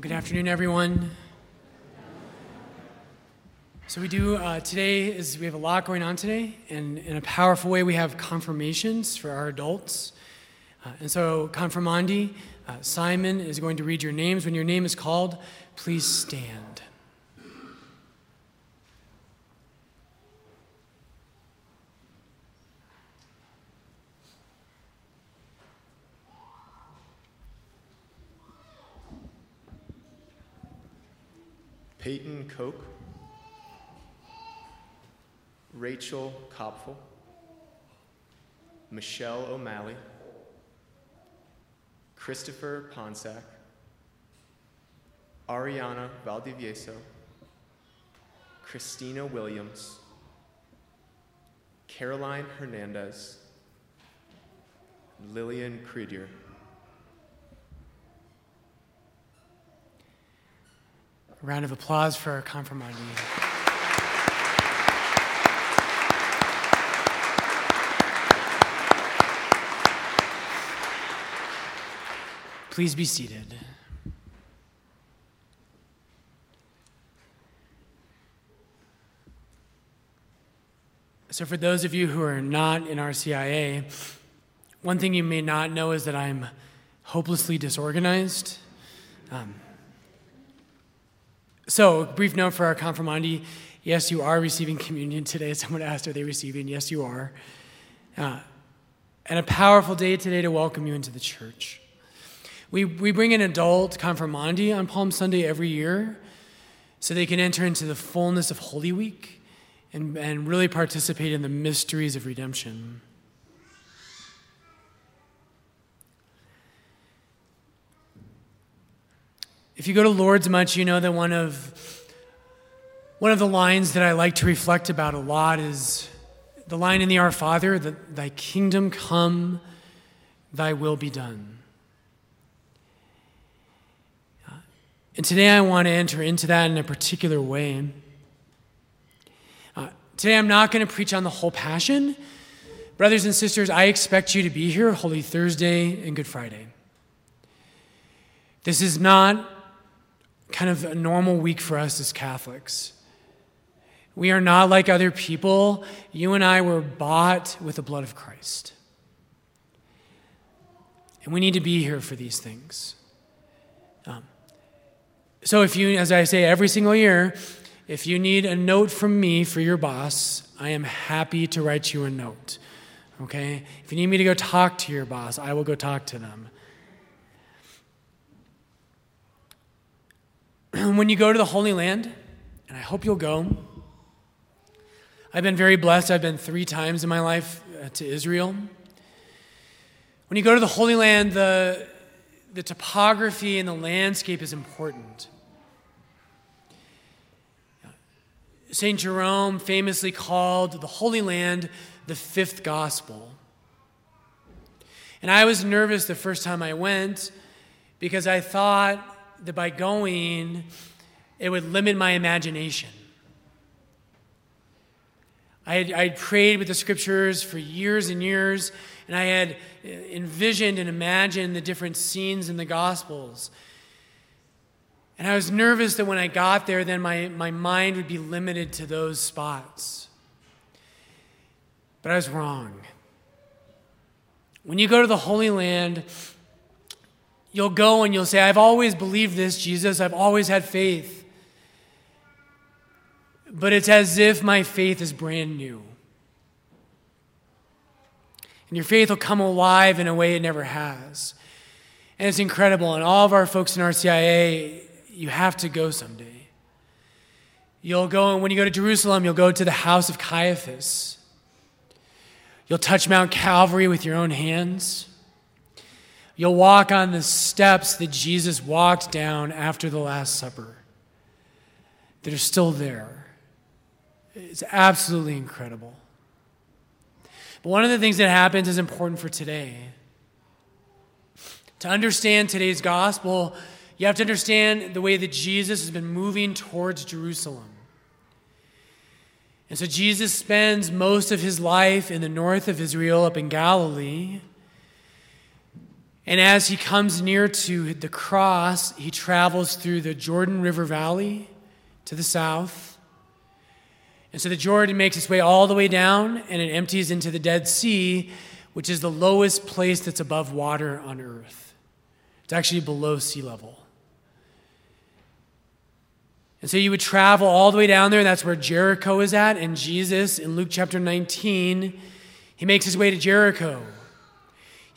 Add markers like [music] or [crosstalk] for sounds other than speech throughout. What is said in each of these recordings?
Good afternoon, everyone. So we do uh, today is we have a lot going on today, and in a powerful way we have confirmations for our adults. Uh, and so confirmandi, uh, Simon is going to read your names. When your name is called, please stand. Peyton Koch, Rachel Kopfel, Michelle O'Malley, Christopher Ponsack, Ariana Valdivieso, Christina Williams, Caroline Hernandez, Lillian Credier. A round of applause for our confirmandi. Please be seated. So, for those of you who are not in RCIA, one thing you may not know is that I'm hopelessly disorganized. Um, so, brief note for our confirmandi. Yes, you are receiving communion today. [laughs] Someone asked, Are they receiving? Yes, you are. Uh, and a powerful day today to welcome you into the church. We, we bring an adult confirmandi on Palm Sunday every year so they can enter into the fullness of Holy Week and, and really participate in the mysteries of redemption. If you go to Lourdes much, you know that one of one of the lines that I like to reflect about a lot is the line in the Our Father that thy kingdom come, thy will be done. And today I want to enter into that in a particular way. Uh, today I'm not going to preach on the whole passion. Brothers and sisters, I expect you to be here Holy Thursday and Good Friday. This is not kind of a normal week for us as Catholics. We are not like other people. You and I were bought with the blood of Christ. And we need to be here for these things. Um, so, if you, as I say every single year, if you need a note from me for your boss, I am happy to write you a note. Okay? If you need me to go talk to your boss, I will go talk to them. [clears throat] when you go to the Holy Land, and I hope you'll go, I've been very blessed. I've been three times in my life uh, to Israel. When you go to the Holy Land, the, the topography and the landscape is important. St. Jerome famously called the Holy Land the fifth gospel. And I was nervous the first time I went because I thought that by going, it would limit my imagination. I had, I had prayed with the scriptures for years and years, and I had uh, envisioned and imagined the different scenes in the Gospels. And I was nervous that when I got there, then my, my mind would be limited to those spots. But I was wrong. When you go to the Holy Land, You'll go and you'll say, I've always believed this, Jesus. I've always had faith. But it's as if my faith is brand new. And your faith will come alive in a way it never has. And it's incredible. And all of our folks in RCIA, you have to go someday. You'll go, and when you go to Jerusalem, you'll go to the house of Caiaphas. You'll touch Mount Calvary with your own hands. You'll walk on the steps that Jesus walked down after the Last Supper that are still there. It's absolutely incredible. But one of the things that happens is important for today. To understand today's gospel, you have to understand the way that Jesus has been moving towards Jerusalem. And so Jesus spends most of his life in the north of Israel, up in Galilee. And as he comes near to the cross, he travels through the Jordan River Valley to the south. And so the Jordan makes its way all the way down and it empties into the Dead Sea, which is the lowest place that's above water on earth. It's actually below sea level. And so you would travel all the way down there, and that's where Jericho is at. And Jesus, in Luke chapter 19, he makes his way to Jericho.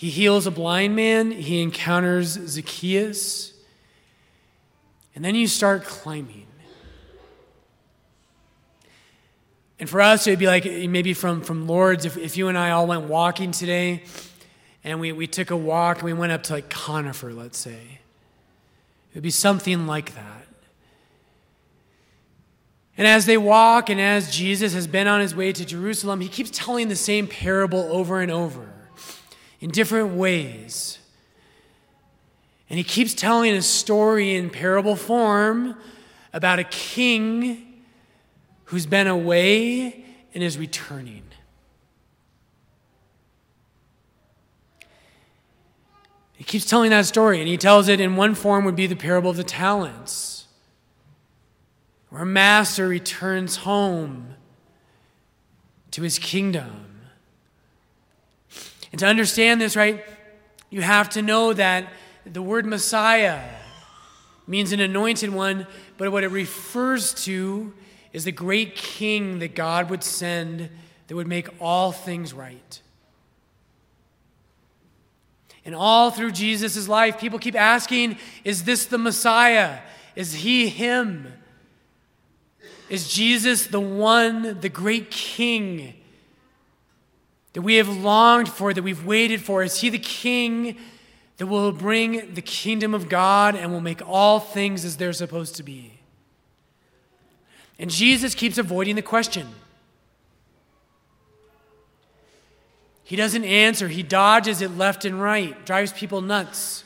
He heals a blind man, he encounters Zacchaeus, and then you start climbing. And for us, it would be like maybe from, from Lourdes, if, if you and I all went walking today, and we, we took a walk and we went up to like Conifer, let's say. It would be something like that. And as they walk, and as Jesus has been on his way to Jerusalem, he keeps telling the same parable over and over in different ways. And he keeps telling a story in parable form about a king who's been away and is returning. He keeps telling that story, and he tells it in one form would be the parable of the talents where a master returns home to his kingdom. And to understand this, right, you have to know that the word Messiah means an anointed one, but what it refers to is the great king that God would send that would make all things right. And all through Jesus' life, people keep asking, is this the Messiah? Is he him? Is Jesus the one, the great King that we have longed for, that we've waited for? Is he the King that will bring the kingdom of God and will make all things as they're supposed to be? And Jesus keeps avoiding the question. He doesn't answer, he dodges it left and right, drives people nuts.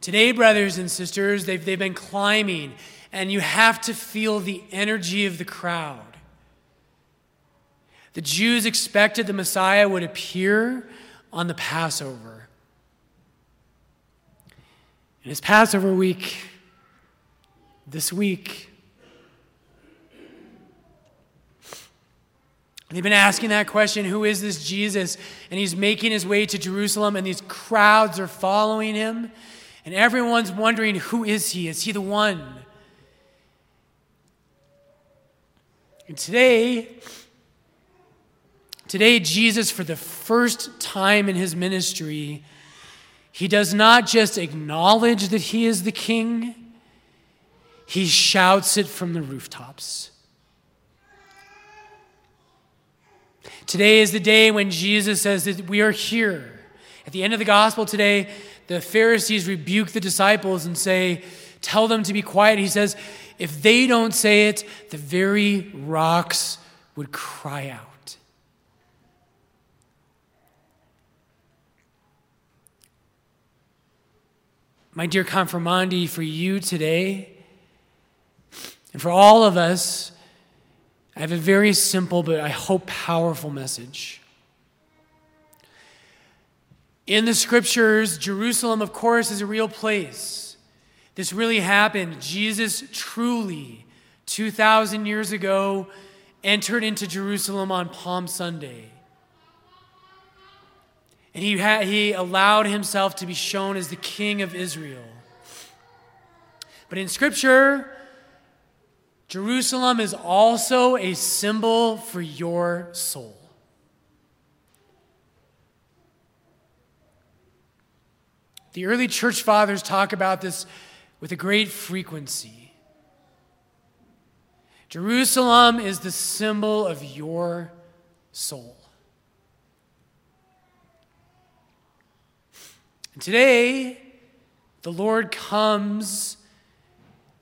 Today, brothers and sisters, they've, they've been climbing, and you have to feel the energy of the crowd. The Jews expected the Messiah would appear on the Passover. And it's Passover week this week. They've been asking that question who is this Jesus? And he's making his way to Jerusalem, and these crowds are following him. And everyone's wondering, who is he? Is he the one? And today, today, Jesus, for the first time in his ministry, he does not just acknowledge that he is the king, he shouts it from the rooftops. Today is the day when Jesus says that we are here. At the end of the gospel today, the Pharisees rebuke the disciples and say, Tell them to be quiet. He says, If they don't say it, the very rocks would cry out. My dear confirmandi, for you today, and for all of us, I have a very simple but I hope powerful message. In the scriptures, Jerusalem, of course, is a real place. This really happened. Jesus truly, 2,000 years ago, entered into Jerusalem on Palm Sunday. And he, had, he allowed himself to be shown as the king of Israel. But in Scripture, Jerusalem is also a symbol for your soul. The early church fathers talk about this with a great frequency. Jerusalem is the symbol of your soul. And today, the Lord comes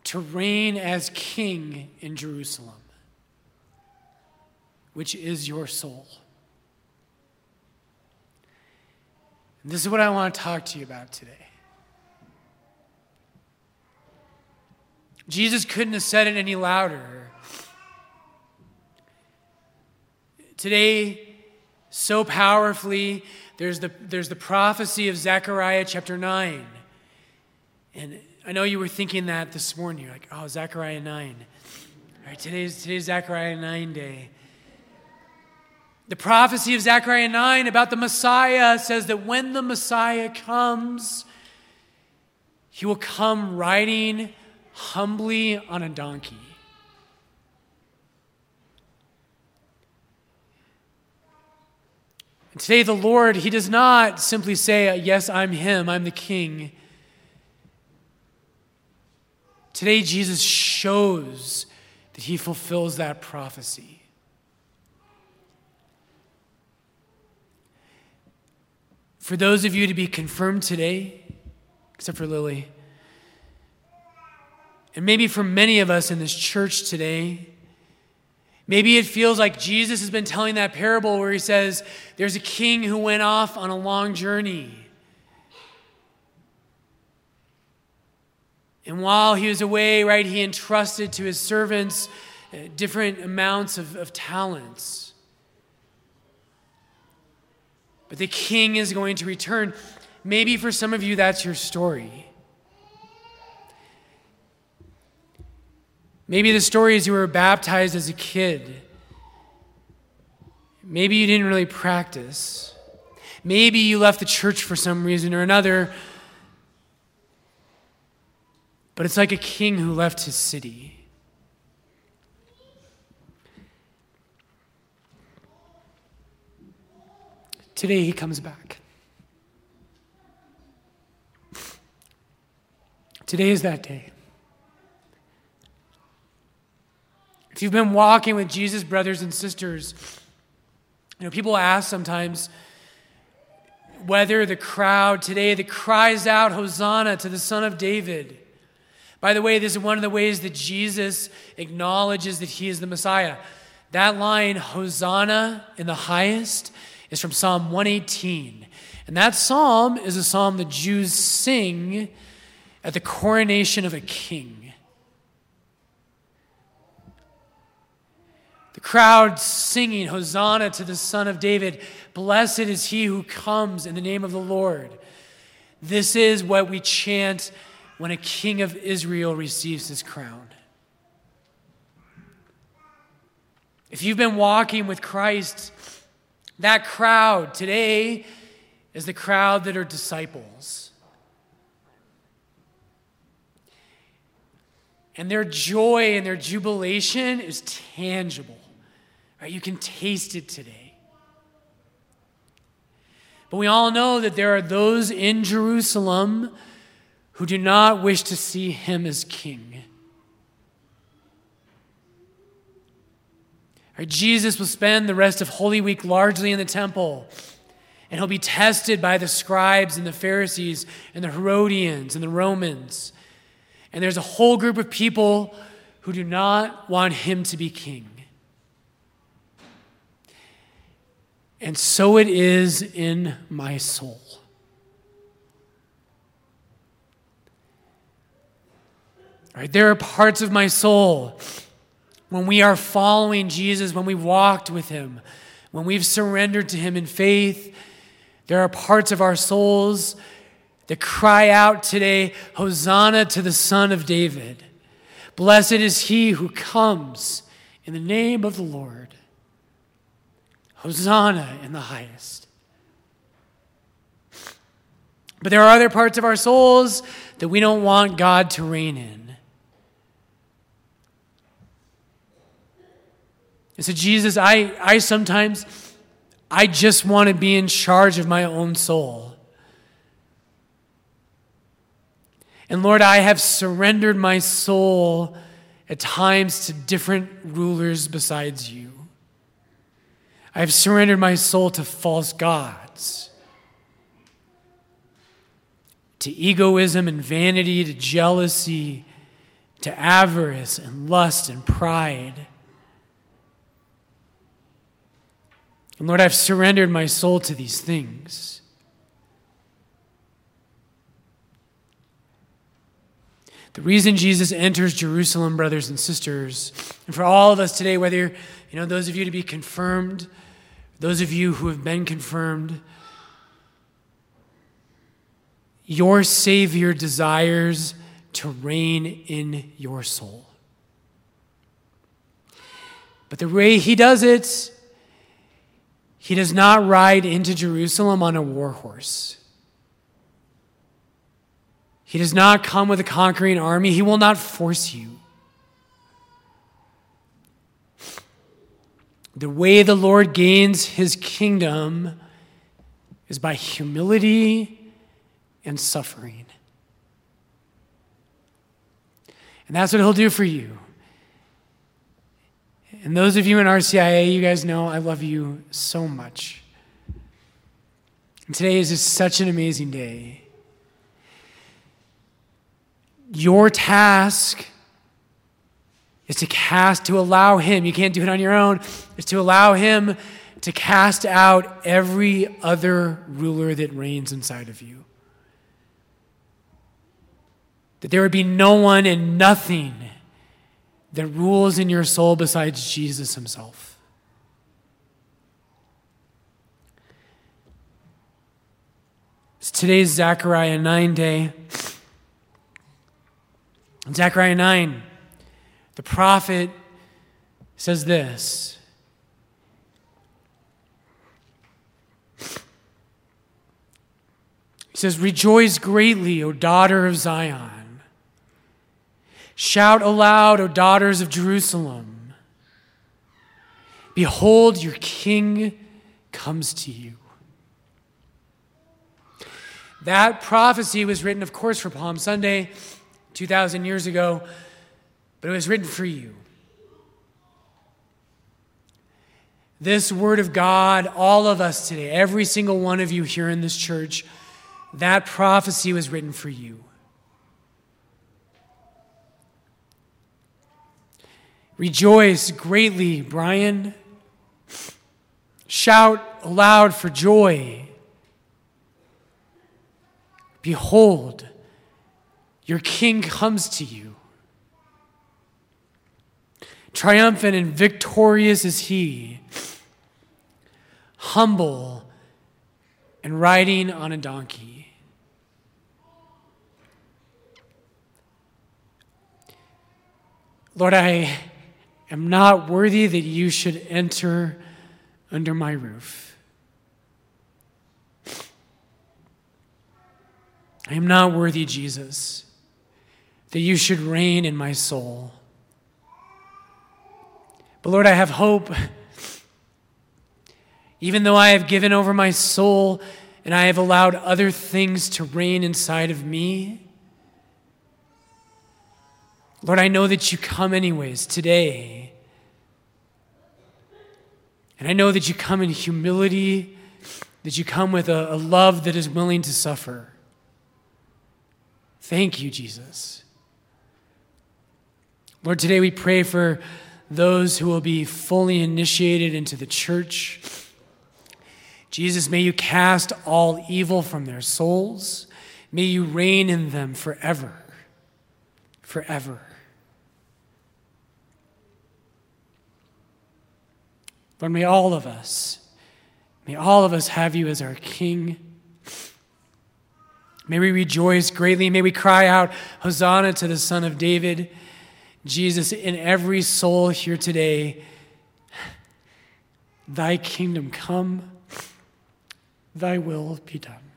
to reign as king in Jerusalem, which is your soul. And this is what I want to talk to you about today. Jesus couldn't have said it any louder. Today, so powerfully, there's the, there's the prophecy of Zechariah chapter 9. And I know you were thinking that this morning. You're like, oh, Zechariah 9. All right, today's, today's Zechariah 9 day. The prophecy of Zechariah 9 about the Messiah says that when the Messiah comes, he will come riding humbly on a donkey. And today, the Lord, He does not simply say, Yes, I'm Him, I'm the King. Today, Jesus shows that He fulfills that prophecy. For those of you to be confirmed today, except for Lily, and maybe for many of us in this church today, Maybe it feels like Jesus has been telling that parable where he says, There's a king who went off on a long journey. And while he was away, right, he entrusted to his servants uh, different amounts of, of talents. But the king is going to return. Maybe for some of you, that's your story. Maybe the story is you were baptized as a kid. Maybe you didn't really practice. Maybe you left the church for some reason or another. But it's like a king who left his city. Today he comes back. Today is that day. If you've been walking with Jesus, brothers and sisters, you know, people ask sometimes whether the crowd today that cries out, Hosanna to the Son of David. By the way, this is one of the ways that Jesus acknowledges that he is the Messiah. That line, Hosanna in the highest, is from Psalm 118. And that psalm is a psalm the Jews sing at the coronation of a king. The crowd singing, Hosanna to the Son of David. Blessed is he who comes in the name of the Lord. This is what we chant when a king of Israel receives his crown. If you've been walking with Christ, that crowd today is the crowd that are disciples. And their joy and their jubilation is tangible. Right? You can taste it today. But we all know that there are those in Jerusalem who do not wish to see him as king. Right? Jesus will spend the rest of Holy Week largely in the temple, and he'll be tested by the scribes and the Pharisees and the Herodians and the Romans. And there's a whole group of people who do not want him to be king. And so it is in my soul. Right, there are parts of my soul when we are following Jesus, when we walked with him, when we've surrendered to him in faith, there are parts of our souls that cry out today, Hosanna to the Son of David. Blessed is he who comes in the name of the Lord. Hosanna in the highest. But there are other parts of our souls that we don't want God to reign in. And so, Jesus, I, I sometimes, I just want to be in charge of my own soul. And Lord, I have surrendered my soul at times to different rulers besides you. I have surrendered my soul to false gods, to egoism and vanity, to jealousy, to avarice and lust and pride. And Lord, I've surrendered my soul to these things. The reason Jesus enters Jerusalem, brothers and sisters, and for all of us today, whether you know those of you to be confirmed those of you who have been confirmed, your Savior desires to reign in your soul. But the way he does it, he does not ride into Jerusalem on a war horse. He does not come with a conquering army. He will not force you. The way the Lord gains his kingdom is by humility and suffering. And that's what he'll do for you. And those of you in RCIA, you guys know I love you so much. And today is just such an amazing day. Your task is to cast, to allow Him, you can't do it on your own, is to allow Him to cast out every other ruler that reigns inside of you. That there would be no one and nothing that rules in your soul besides Jesus himself. It's today's Zechariah 9 day. In Zechariah 9, the prophet says this. He says, Rejoice greatly, O daughter of Zion. Shout aloud, O daughters of Jerusalem. Behold, your king comes to you. That prophecy was written, of course, for Palm Sunday 2,000 years ago, but it was written for you. This word of God, all of us today, every single one of you here in this church, that prophecy was written for you. Rejoice greatly, Brian. Shout aloud for joy. Behold, your king comes to you. Triumphant and victorious is he, humble and riding on a donkey. Lord, I am not worthy that you should enter under my roof. I am not worthy, Jesus, that you should reign in my soul. But Lord, I have hope. Even though I have given over my soul and I have allowed other things to reign inside of me, Lord, I know that you come anyways today. And I know that you come in humility, that you come with a, a, love that is willing to suffer. Thank you, Jesus. Lord, today we pray for those who will be fully initiated into the church. Jesus, may you cast all evil from their souls. May you reign in them forever. Forever. Lord, may all of us, may all of us have you as our King. May we rejoice greatly. May we cry out, Hosanna to the Son of David. Jesus, in every soul here today, thy kingdom come, thy will be done.